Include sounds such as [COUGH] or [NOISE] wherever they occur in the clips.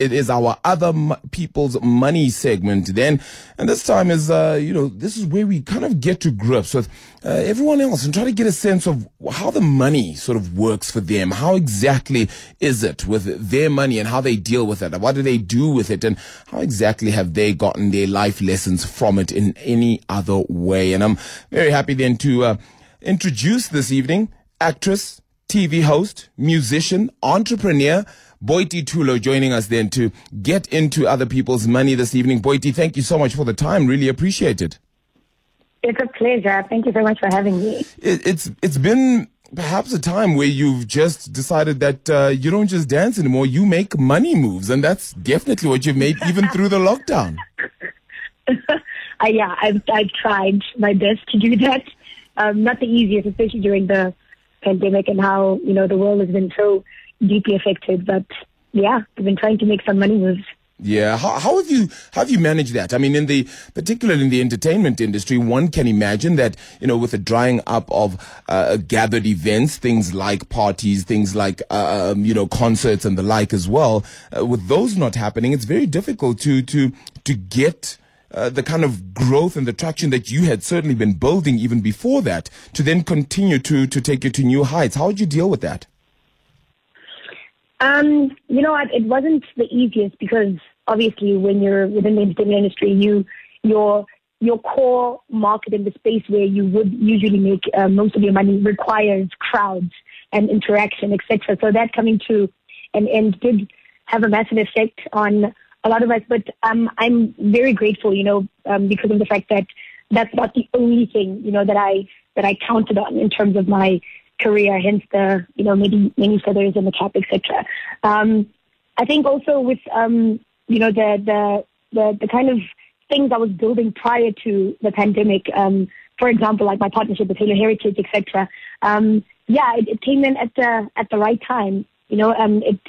It is our other m- people's money segment then. And this time is, uh, you know, this is where we kind of get to grips with uh, everyone else and try to get a sense of how the money sort of works for them. How exactly is it with their money and how they deal with it? What do they do with it? And how exactly have they gotten their life lessons from it in any other way? And I'm very happy then to uh, introduce this evening actress, TV host, musician, entrepreneur, Boity Thulo joining us then to get into other people's money this evening. Boity, thank you so much for the time. Really appreciate it. It's a pleasure. Thank you very much for having me. It, it's it's been perhaps a time where you've just decided that uh, you don't just dance anymore, you make money moves, and that's definitely what you've made even through the lockdown. [LAUGHS] uh, yeah, I've I've tried my best to do that. Um, not the easiest, especially during the pandemic and how you know the world has been so deeply affected. But yeah, we've been trying to make some money moves. Yeah, how, how have you how have you managed that? I mean, in the particularly in the entertainment industry, one can imagine that you know with the drying up of uh, gathered events, things like parties, things like uh, um, you know concerts and the like as well. Uh, with those not happening, it's very difficult to to to get. Uh, the kind of growth and the traction that you had certainly been building even before that to then continue to to take you to new heights. How did you deal with that? Um, you know what? It wasn't the easiest because obviously when you're within the entertainment industry, you your your core market in the space where you would usually make uh, most of your money requires crowds and interaction, etc. So that coming to an end did have a massive effect on a lot of us. But um, I'm very grateful, you know, um, because of the fact that that's not the only thing, you know, that I that I counted on in terms of my career, hence the, you know, many, many feathers in the cap, etc. Um, I think also with, um, you know, the, the, the, the kind of things I was building prior to the pandemic, um, for example, like my partnership with Halo Heritage, etc. Um, yeah, it, it, came in at the, at the right time. You know, um, it,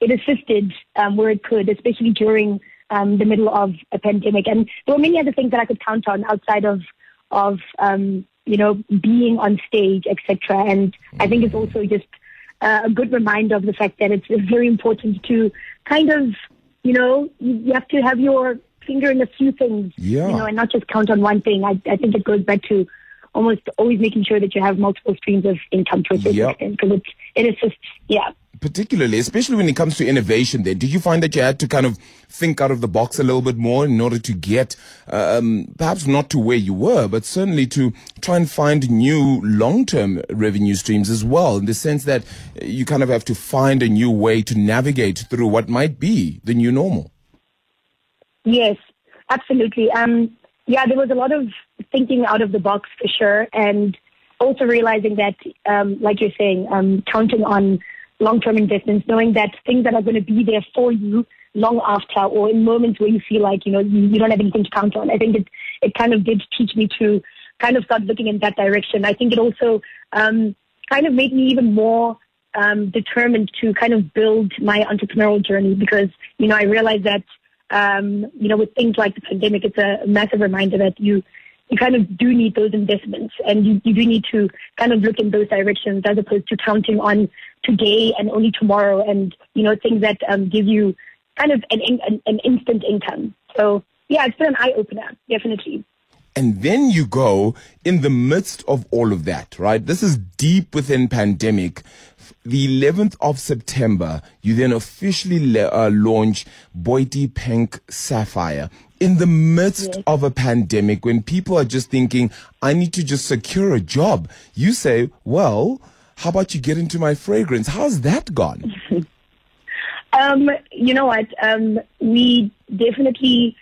it assisted, um, where it could, especially during, the middle of a pandemic. And there were many other things that I could count on outside of, of, um, you know, being on stage, etc. And I think it's also just uh, a good reminder of the fact that it's very important to kind of, you know, you have to have your finger in a few things, yeah. you know, and not just count on one thing. I, I think it goes back to almost always making sure that you have multiple streams of income to a certain Yep. extent because it, it assists, yeah. Particularly, especially when it comes to innovation, then, did you find that you had to kind of think out of the box a little bit more in order to get, um, perhaps not to where you were, but certainly to try and find new long-term revenue streams as well, in the sense that you kind of have to find a new way to navigate through what might be the new normal? Yes, absolutely. Um, yeah, there was a lot of thinking out of the box for sure, and also realizing that, um, like you're saying, um, counting on long-term investments, knowing that things that are going to be there for you long after, or in moments where you feel like you know you, you don't have anything to count on. I think it it kind of did teach me to kind of start looking in that direction. I think it also um, kind of made me even more um, determined to kind of build my entrepreneurial journey because you know I realized that um, you know, with things like the pandemic, it's a massive reminder that you you kind of do need those investments and you, you do need to kind of look in those directions as opposed to counting on today and only tomorrow and, you know, things that um, give you kind of an, an, an instant income. So, yeah, it's been an eye opener, definitely. And then you go in the midst of all of that, right? This is deep within pandemic. The 11th of September, you then officially le- uh, launch Boity Pink Sapphire. In the midst Yes. of a pandemic, when people are just thinking, I need to just secure a job, you say, well, how about you get into my fragrance? How's that gone? [LAUGHS] Um, you know what? Um, we definitely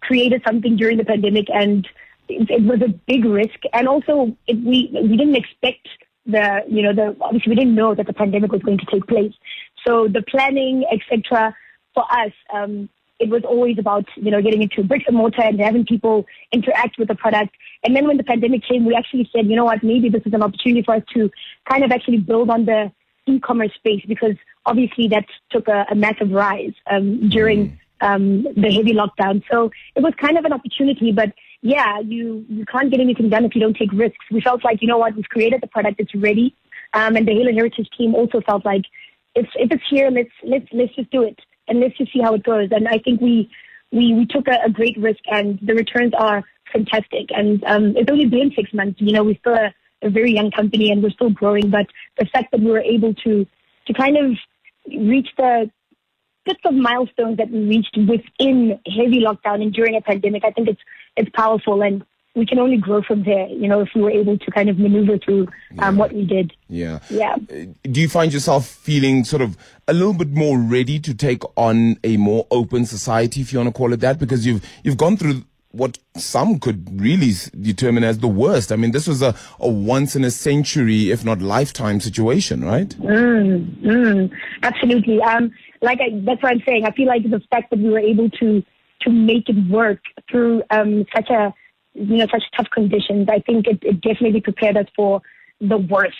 created something during the pandemic, and it, it was a big risk. And also, it, we we didn't expect the you know the obviously we didn't know that the pandemic was going to take place. So the planning, etc. For us, um, it was always about you know getting into bricks and mortar and having people interact with the product. And then when the pandemic came, we actually said, you know what, maybe this is an opportunity for us to kind of actually build on the e-commerce space because obviously that took a, a massive rise um, during um, the heavy lockdown. So it was kind of an opportunity, but yeah, you you can't get anything done if you don't take risks. We felt like you know what, we've created the product, it's ready, um, and the Halo Heritage team also felt like if if it's here, let's let's let's just do it. And let's just see how it goes. And I think we we we took a, a great risk, and the returns are fantastic. And um, it's only been six months. You know, we're still a, a very young company, and we're still growing. But the fact that we were able to to kind of reach the bits of milestones that we reached within heavy lockdown and during a pandemic, I think it's it's powerful and we can only grow from there, you know, if we were able to kind of maneuver through um, yeah. what we did. Yeah. Yeah. Uh, do you find yourself feeling sort of a little bit more ready to take on a more open society, if you want to call it that? Because you've, you've gone through what some could really determine as the worst. I mean, this was a, a once in a century, if not lifetime situation, right? Mm, mm, absolutely. Um, like I, that's what I'm saying. I feel like the fact that we were able to to make it work through um, such a you know such tough conditions, I think it, it definitely prepared us for the worst.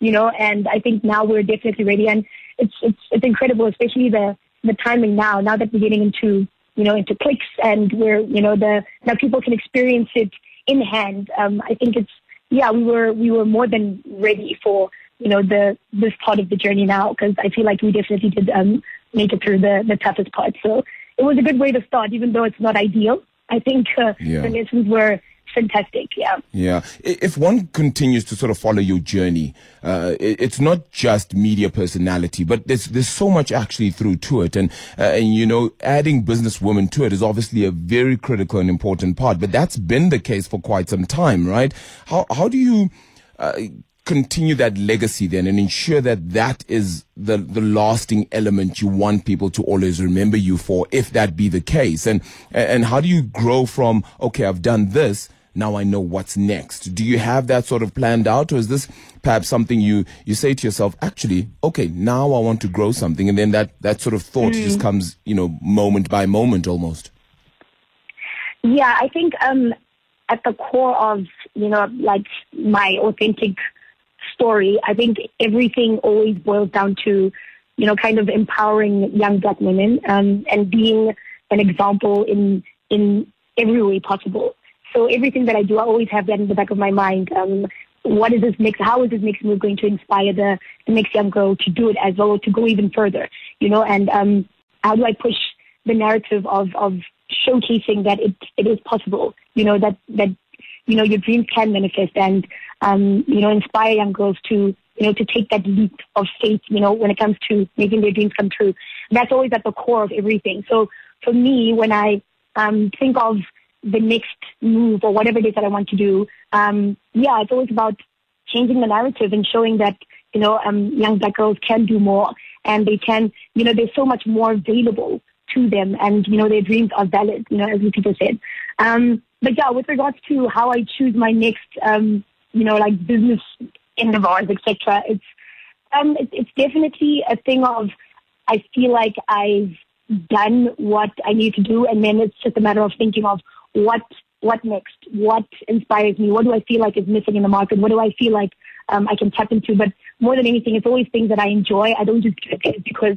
You know, and I think now we're definitely ready, and it's it's it's incredible, especially the the timing now. Now that we're getting into you know into clicks and we're you know the now people can experience it in hand. Um, I think it's yeah we were we were more than ready for you know the this part of the journey now because I feel like we definitely did um, make it through the, the toughest part. So it was a good way to start, even though it's not ideal. I think uh, yeah. the lessons were fantastic. Yeah. Yeah. If one continues to sort of follow your journey, uh, it's not just media personality, but there's there's so much actually through to it, and uh, and you know, adding businesswoman to it is obviously a very critical and important part. But that's been the case for quite some time, right? How how do you uh, continue that legacy then and ensure that that is the, the lasting element you want people to always remember you for, if that be the case? And, and how do you grow from, okay, I've done this. Now I know what's next. Do you have that sort of planned out or is this perhaps something you, you say to yourself, actually, okay, now I want to grow something. And then that, that sort of thought mm. just comes, you know, moment by moment almost. Yeah, I think, um, at the core of, you know, like my authentic story, I think everything always boils down to, you know, kind of empowering young black women um, and being an example in in every way possible. So everything that I do, I always have that in the back of my mind. Um, what is this next? How is this next move going to inspire the, the next young girl to do it as well, to go even further? You know, and um, how do I push the narrative of of showcasing that it it is possible? You know that that you know your dreams can manifest, and um, you know, inspire young girls to, you know, to take that leap of faith, you know, when it comes to making their dreams come true. That's always at the core of everything. So for me, when I um, think of the next move or whatever it is that I want to do, um, yeah, it's always about changing the narrative and showing that, you know, um, young black girls can do more and they can, you know, there's so much more available to them and, you know, their dreams are valid, you know, as people said. Um, but yeah, with regards to how I choose my next, um, you know, like business endeavors, etc. It's um, it, it's definitely a thing of I feel like I've done what I need to do, and then it's just a matter of thinking of what what next, what inspires me, what do I feel like is missing in the market, what do I feel like um, I can tap into. But more than anything, it's always things that I enjoy. I don't just do it because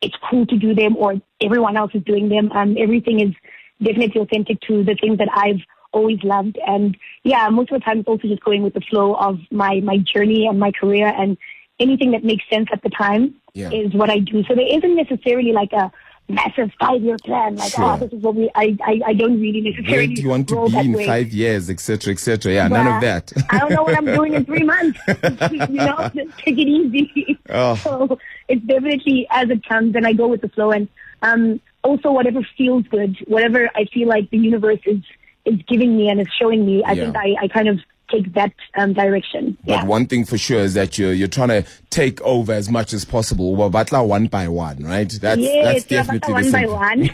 it's cool to do them or everyone else is doing them. Um, everything is definitely authentic to the things that I've always loved. And yeah, most of the time it's also just going with the flow of my, my journey and my career and anything that makes sense at the time yeah. is what I do. So there isn't necessarily like a massive five year plan. Like, sure. oh, this is what we, I, I, I don't really necessarily. Where do you want to be in way. five years, etc., etc.? Yeah, well, none of that. I don't know what I'm doing in three months. [LAUGHS] [LAUGHS] you know, just take it easy. Oh. [LAUGHS] So it's definitely as it comes and I go with the flow and, um, also whatever feels good, whatever I feel like the universe is is giving me and is showing me, I yeah. think I, I kind of take that um, direction. But yeah. one thing for sure is that you're you're trying to take over as much as possible. Well, Batla one by one, right? That's yes, that's definitely one by one. [LAUGHS]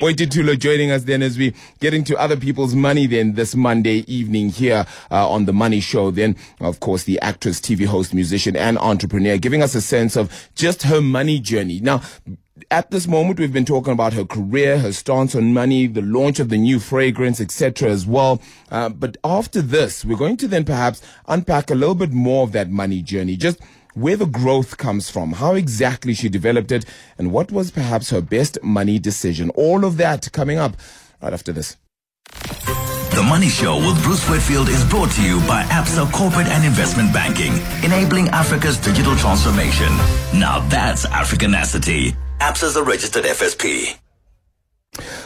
Boity Thulo joining us then as we get into other people's money then this Monday evening here uh, on the Money Show. Then of course the actress, TV host, musician, and entrepreneur, giving us a sense of just her money journey. Now at this moment, we've been talking about her career, her stance on money, the launch of the new fragrance, etc. as well. Uh, but after this, we're going to then perhaps unpack a little bit more of that money journey, just where the growth comes from, how exactly she developed it, and what was perhaps her best money decision. All of that coming up right after this. The Money Show with Bruce Whitfield is brought to you by Absa Corporate and Investment Banking, enabling Africa's digital transformation. Now that's Africanacity. Absa is a registered FSP.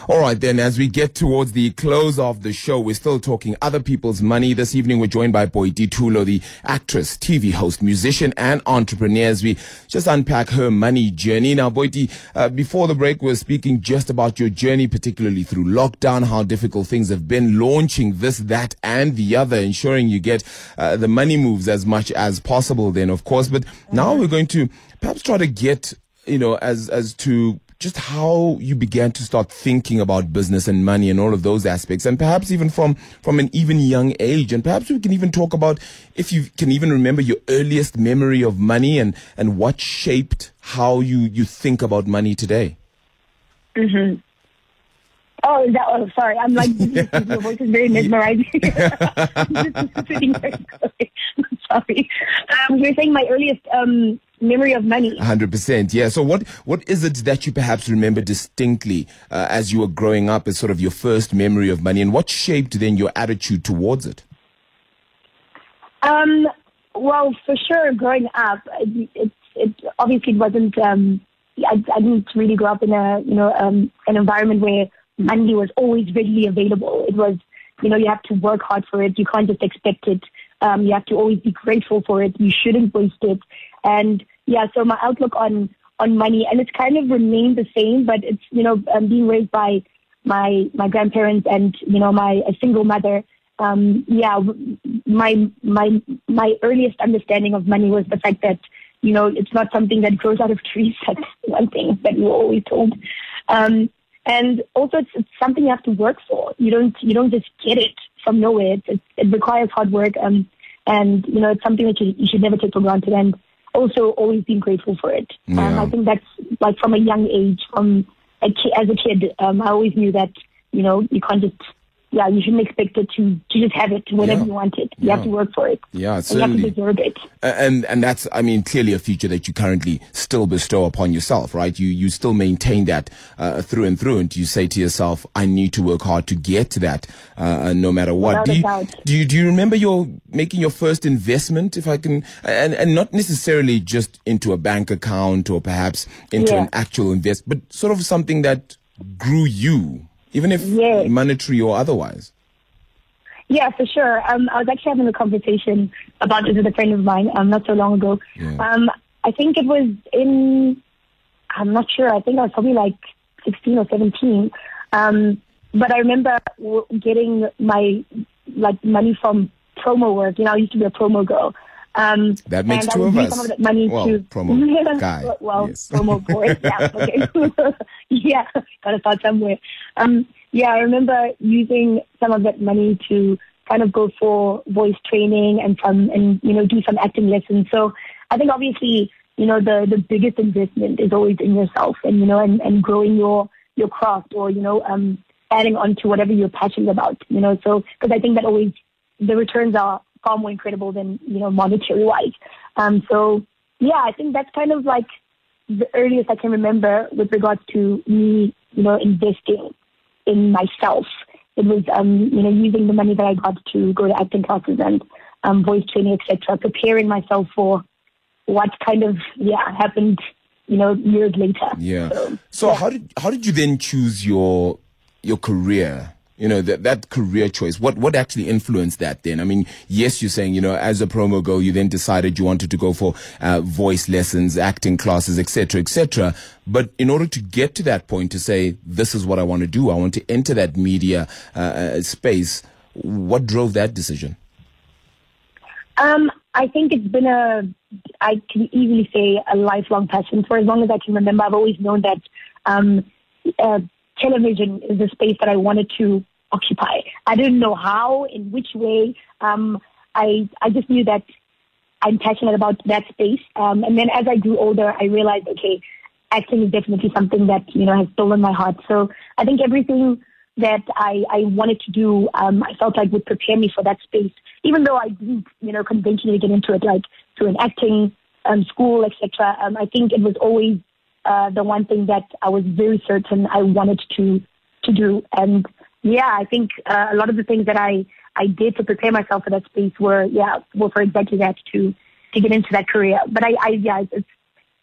All right, then, as we get towards the close of the show, we're still talking other people's money. This evening, we're joined by Boity Thulo, the actress, TV host, musician, and entrepreneur, as we just unpack her money journey. Now, Boity, uh, before the break, we are speaking just about your journey, particularly through lockdown, how difficult things have been, launching this, that, and the other, ensuring you get uh, the money moves as much as possible, then, of course. But now we're going to perhaps try to get you know, as as to just how you began to start thinking about business and money and all of those aspects, and perhaps even from from an even young age, and perhaps we can even talk about if you can even remember your earliest memory of money and and what shaped how you you think about money today. Mm-hmm. Oh, is that, oh, sorry. I'm like, [LAUGHS] your voice is very mesmerizing. [LAUGHS] [LAUGHS] sorry. Um, you're saying my earliest um, memory of money. 100%. Yeah. So what, what is it that you perhaps remember distinctly uh, as you were growing up as sort of your first memory of money and what shaped then your attitude towards it? Um, well, for sure, growing up, it, it, it obviously wasn't, um, I, I didn't really grow up in a, you know, um, an environment where money was always readily available. It was, you know, you have to work hard for it. You can't just expect it. Um, you have to always be grateful for it. You shouldn't waste it. And yeah, so my outlook on on money, and it's kind of remained the same, but it's you know um, being raised by my my grandparents and you know my a single mother. Um, yeah, my my my earliest understanding of money was the fact that you know it's not something that grows out of trees. [LAUGHS] That's one thing that we were always told. Um, and also, it's, it's something you have to work for. You don't you don't just get it from nowhere. It, it, it requires hard work. Um, and you know, it's something that you, you should never take for granted. And also always being grateful for it. Yeah. Um, I think that's like from a young age, from a ki- as a kid, um, I always knew that you know you can't just yeah, you shouldn't expect it to, to just have it whenever yeah. you want it. You yeah. have to work for it. Yeah, certainly. You have to deserve it. And and that's I mean clearly a feature that you currently still bestow upon yourself, right? You you still maintain that uh, through and through, and you say to yourself, I need to work hard to get to that, uh, no matter what. do you, do you do you remember your making your first investment, if I can, and and not necessarily just into a bank account or perhaps into yeah. an actual invest, but sort of something that grew you even if yes. monetary or otherwise. Yeah, for sure. Um, I was actually having a conversation about this with a friend of mine um, not so long ago. Yeah. Um, I think it was in, I'm not sure, I think I was probably like 16 or 17. Um, but I remember getting my like money from promo work. You know, I used to be a promo girl. Um, that makes two of us. Some of that money well, to promo [LAUGHS] guy. well, yes. promo boy. [LAUGHS] Yeah, okay. [LAUGHS] yeah, gotta start somewhere. Um, yeah, I remember using some of that money to kind of go for voice training and some, and you know, do some acting lessons. So I think obviously, you know, the the biggest investment is always in yourself, and you know, and and growing your your craft, or you know, um, adding on to whatever you're passionate about. You know, so because I think that always the returns are far more incredible than you know monetary wise. Um, so yeah, I think that's kind of like the earliest I can remember with regards to me, you know, investing in myself. It was um, you know using the money that I got to go to acting classes and um, voice training, etc., preparing myself for what kind of yeah happened you know years later. Yeah. So, so yeah. how did how did you then choose your your career? You know, that, that career choice, what, what actually influenced that then? I mean, yes, you're saying, you know, as a promo girl, you then decided you wanted to go for uh, voice lessons, acting classes, etc., etc. But in order to get to that point to say, this is what I want to do, I want to enter that media uh, uh space, what drove that decision? Um, I think it's been a, I can easily say a lifelong passion. For as long as I can remember, I've always known that um, uh, television is the space that I wanted to occupy. I didn't know how, in which way. Um, I I just knew that I'm passionate about that space. Um, and then as I grew older, I realized, okay, acting is definitely something that you know has stolen my heart. So I think everything that I, I wanted to do, um, I felt like would prepare me for that space, even though I didn't, you know, conventionally get into it like through an acting um, school, etc. Um, I think it was always uh, the one thing that I was very certain I wanted to to do. And yeah, I think uh, a lot of the things that I I did to prepare myself for that space were yeah were for exactly that to to get into that career. But I, I yeah it's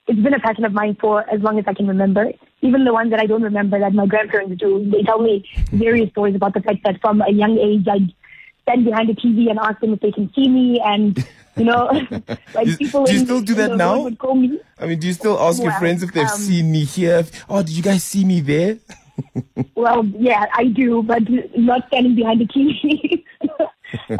it's been a passion of mine for as long as I can remember. Even the ones that I don't remember that my grandparents do, they tell me various stories about the fact that from a young age I'd stand behind the TV and ask them if they can see me, and you know, [LAUGHS] [LAUGHS] like Do- people. do you in- still do that now? Would call me. I mean, do you still ask your friends if they've um, seen me here? Oh, did you guys see me there? Well, yeah, I do, but not standing behind the TV.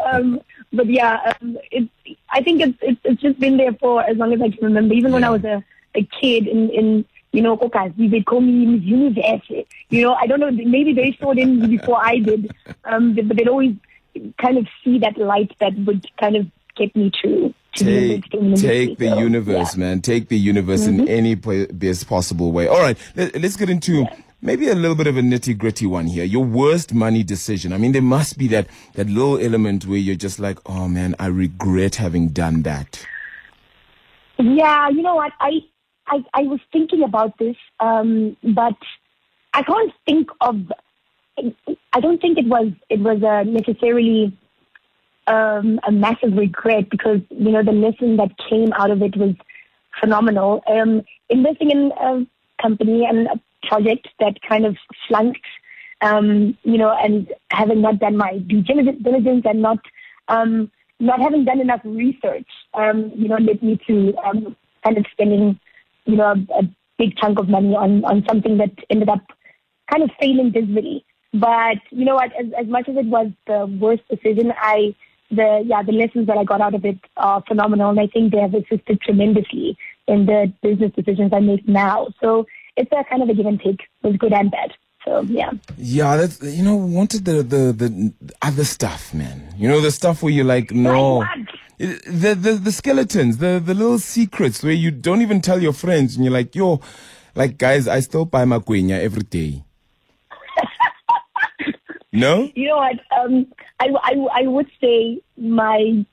[LAUGHS] um, but yeah, um, it, I think it's, it's it's just been there for as long as I can remember. Even when I was a, a kid in in you know Kokazi, they call me Miss Universe. You know, I don't know, maybe they saw it in me before I did, um, but they'd always kind of see that light that would kind of get me to to the Take, take the universe, yeah. Mm-hmm. man. Take the universe in any best possible way. All right, let, us get into maybe a little bit of a nitty gritty one here. Your worst money decision. I mean, there must be that, that little element where you're just like, oh man, I regret having done that. Yeah, you know what? I I, I was thinking about this, um, but I can't think of. I don't think it was it was uh, necessarily um, a massive regret because you know the lesson that came out of it was phenomenal. Um, investing in a company and a project that kind of flunked, um, you know, and having not done my due diligence and not um, not having done enough research, um, you know, led me to um, kind of spending, you know, a, a big chunk of money on on something that ended up kind of failing dismally. But you know what? As, as much as it was the worst decision, I the yeah the lessons that I got out of it are phenomenal, and I think they have assisted tremendously in the business decisions I make now. So it's a kind of a give and take, with good and bad. So yeah. Yeah, that's you know wanted the the the other stuff, man. You know the stuff where you're like, no, Like what? It- the the the skeletons, the the little secrets where you don't even tell your friends, and you're like, yo, like guys, I still buy my makwenya every day. [LAUGHS] no, You know what? Um, I, I, I would say my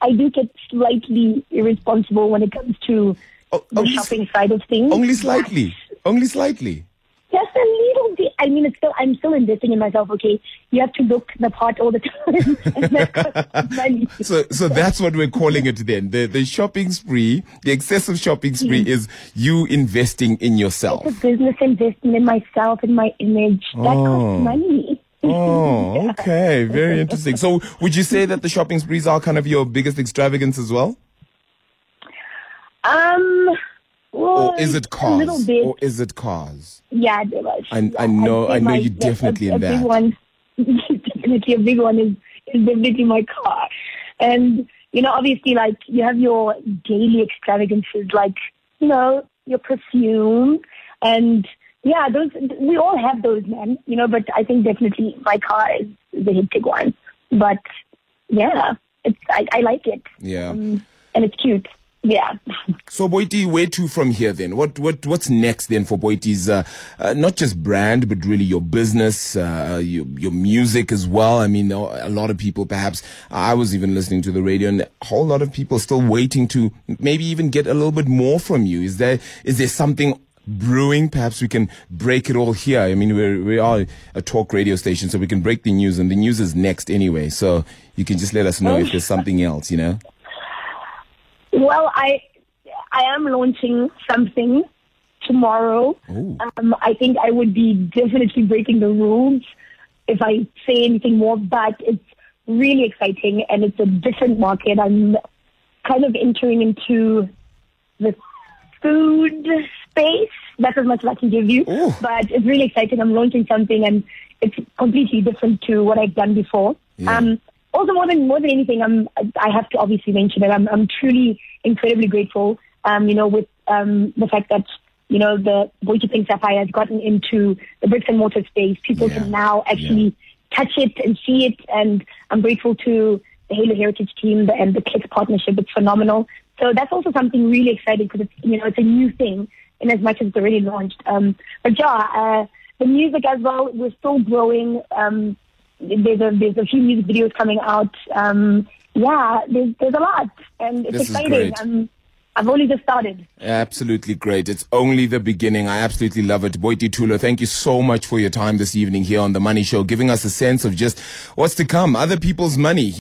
I do get slightly irresponsible when it comes to Oh, the only, shopping side of things. only slightly, only slightly. Just a little bit. I mean, it's still I'm still investing in myself. Okay, you have to look the part all the [LAUGHS] time, and that costs [LAUGHS] money. So, so that's what we're calling it then. The the shopping spree, the excessive shopping spree, is you investing in yourself. It's a business investment in myself and my image. That Oh. costs money. Oh, [LAUGHS] okay, very interesting. So, would you say that the shopping sprees are kind of your biggest extravagance as well, Um, well, or is it A cars, little bit. or is it cars? Yeah, there was. I- yeah, I know- I know you're definitely a, in a that. Big one, [LAUGHS] definitely a big one is, is definitely my car. And, you know, obviously, like, you have your daily extravagances, like, you know, your perfume. And, yeah, those, we all have those, man, you know, but I think definitely my car is the hectic one. But, yeah, it's, I, I like it. Yeah. Um, and it's cute. Yeah. So, Boity, where to from here then? What what what's next then for Boity's uh, uh, not just brand, but really your business, uh, your your music as well. I mean, a lot of people, perhaps I was even listening to the radio, and a whole lot of people still waiting to maybe even get a little bit more from you. Is there is there something? Brewing, perhaps we can break it all here. I mean, we're, we are a talk radio station, so we can break the news, and the news is next anyway. So you can just let us know if there's [LAUGHS] something else, you know? Well, I I am launching something tomorrow. Um, I think I would be definitely breaking the rules if I say anything more, but it's really exciting and it's a different market. I'm kind of entering into the food space. That's as much as I can give you. Ooh. But it's really exciting. I'm launching something and it's completely different to what I've done before. Yeah. Um, also, more than more than anything, I'm I have to obviously mention it. I'm I'm truly incredibly grateful. Um, you know, with um the fact that you know the Boity Pink Sapphire has gotten into the bricks and mortar space. People Yeah. can now actually touch it and see it, and I'm grateful to the Halo Heritage team and the Click partnership. It's phenomenal. So that's also something really exciting because it's you know it's a new thing in as much as it's already launched. Um, but yeah, uh, the music as well. We're still growing. Um, there's a there's a few music videos coming out. Um, yeah, there's there's a lot, and it's This is exciting. Um, I've only just started. Absolutely great. It's only the beginning. I absolutely love it. Boity Thulo, thank you so much for your time this evening here on The Money Show, giving us a sense of just what's to come, other people's money.